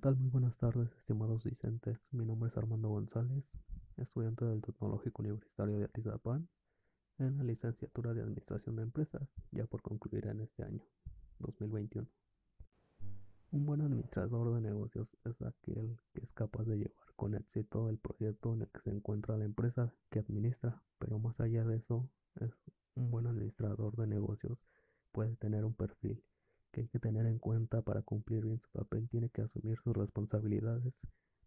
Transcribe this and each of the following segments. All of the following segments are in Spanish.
Muy buenas tardes, estimados docentes. Mi nombre es Armando González, estudiante del Tecnológico Universitario de Atizapán en la licenciatura de Administración de Empresas, ya por concluir en este año, 2021. Un buen administrador de negocios es aquel que es capaz de llevar con éxito el proyecto en el que se encuentra la empresa que administra, pero más allá de eso, es un buen administrador de negocios puede tener un perfil que hay que tener en cuenta para cumplir bien su papel, tiene que asumir sus responsabilidades,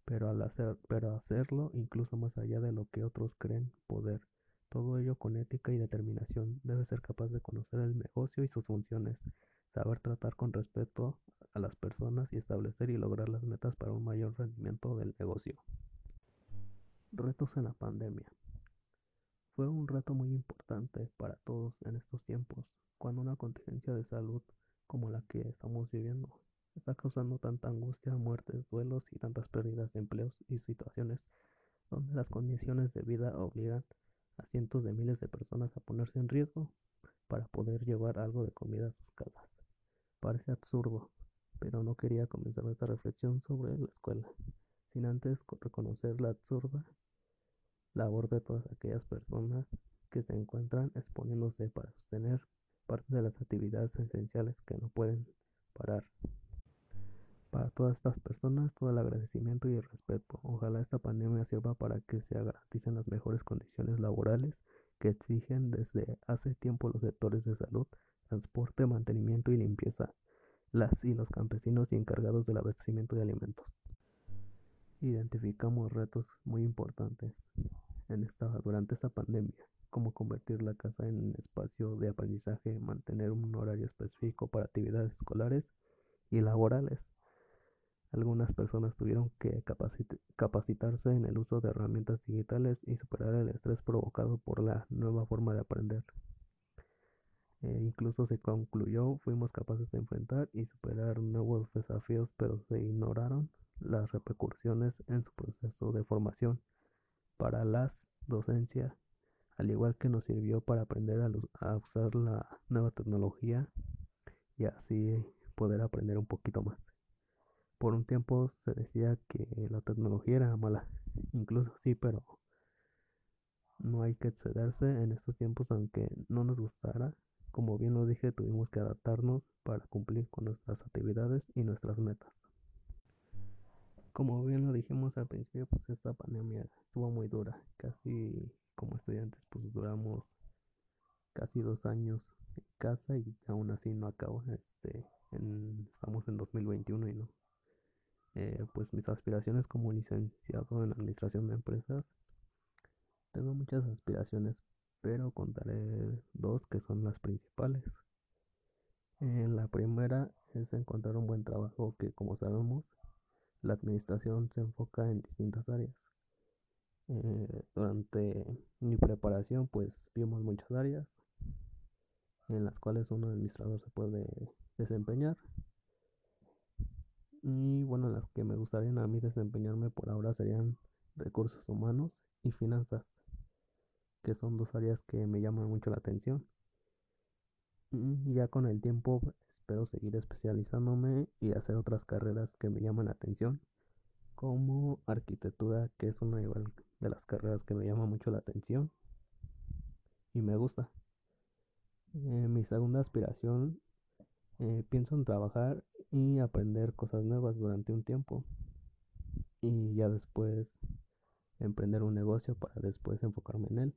pero al hacer, pero hacerlo incluso más allá de lo que otros creen poder. Todo ello con ética y determinación. Debe ser capaz de conocer el negocio y sus funciones, saber tratar con respeto a las personas y establecer y lograr las metas para un mayor rendimiento del negocio. Retos en la pandemia. Fue un reto muy importante para todos en estos tiempos, cuando una contingencia de salud como la que estamos viviendo. Está causando tanta angustia, muertes, duelos y tantas pérdidas de empleos y situaciones donde las condiciones de vida obligan a cientos de miles de personas a ponerse en riesgo para poder llevar algo de comida a sus casas. Parece absurdo, pero no quería comenzar esta reflexión sobre la escuela, sin antes reconocer la absurda labor de todas aquellas personas que se encuentran exponiéndose para sostener parte de las actividades esenciales que no pueden parar. Para todas estas personas, todo el agradecimiento y el respeto. Ojalá esta pandemia sirva para que se garanticen las mejores condiciones laborales que exigen desde hace tiempo los sectores de salud, transporte, mantenimiento y limpieza, las y los campesinos y encargados del abastecimiento de alimentos. Identificamos retos muy importantes durante esta pandemia como convertir la casa en un espacio de aprendizaje, mantener un horario específico para actividades escolares y laborales. Algunas personas tuvieron que capacitarse en el uso de herramientas digitales y superar el estrés provocado por la nueva forma de aprender. E incluso se concluyó, fuimos capaces de enfrentar y superar nuevos desafíos, pero se ignoraron las repercusiones en su proceso de formación para las docencias al igual que nos sirvió para aprender a, usar la nueva tecnología y así poder aprender un poquito más. Por un tiempo se decía que la tecnología era mala, incluso sí, pero no hay que excederse en estos tiempos aunque no nos gustara. Como bien lo dije, tuvimos que adaptarnos para cumplir con nuestras actividades y nuestras metas. Como bien lo dijimos al principio, pues esta pandemia estuvo muy dura, casi como estudiantes pues duramos casi dos años en casa y aún así no acabo este estamos en 2021 y no. Eh, pues mis aspiraciones como licenciado en administración de empresas tengo muchas aspiraciones pero contaré dos que son las principales. Eh, la primera es encontrar un buen trabajo que como sabemos la administración se enfoca en distintas áreas. Eh, durante pues vimos muchas áreas en las cuales un administrador se puede desempeñar. Y bueno las que me gustaría a mí desempeñarme por ahora serían recursos humanos y finanzas que son dos áreas que me llaman mucho la atención. Y ya con el tiempo espero seguir especializándome y hacer otras carreras que me llaman la atención como arquitectura que es una de las carreras que me llama mucho la atención y me gusta. Eh, mi segunda aspiración, eh, pienso en trabajar y aprender cosas nuevas durante un tiempo y ya después emprender un negocio para después enfocarme en él.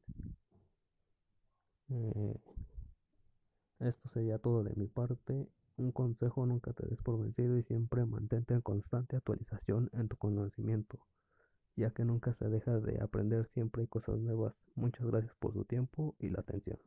Eh, esto sería todo de mi parte. Un consejo, nunca te des por vencido y siempre mantente en constante actualización en tu conocimiento ya que nunca se deja de aprender siempre hay cosas nuevas. Muchas gracias por su tiempo y la atención.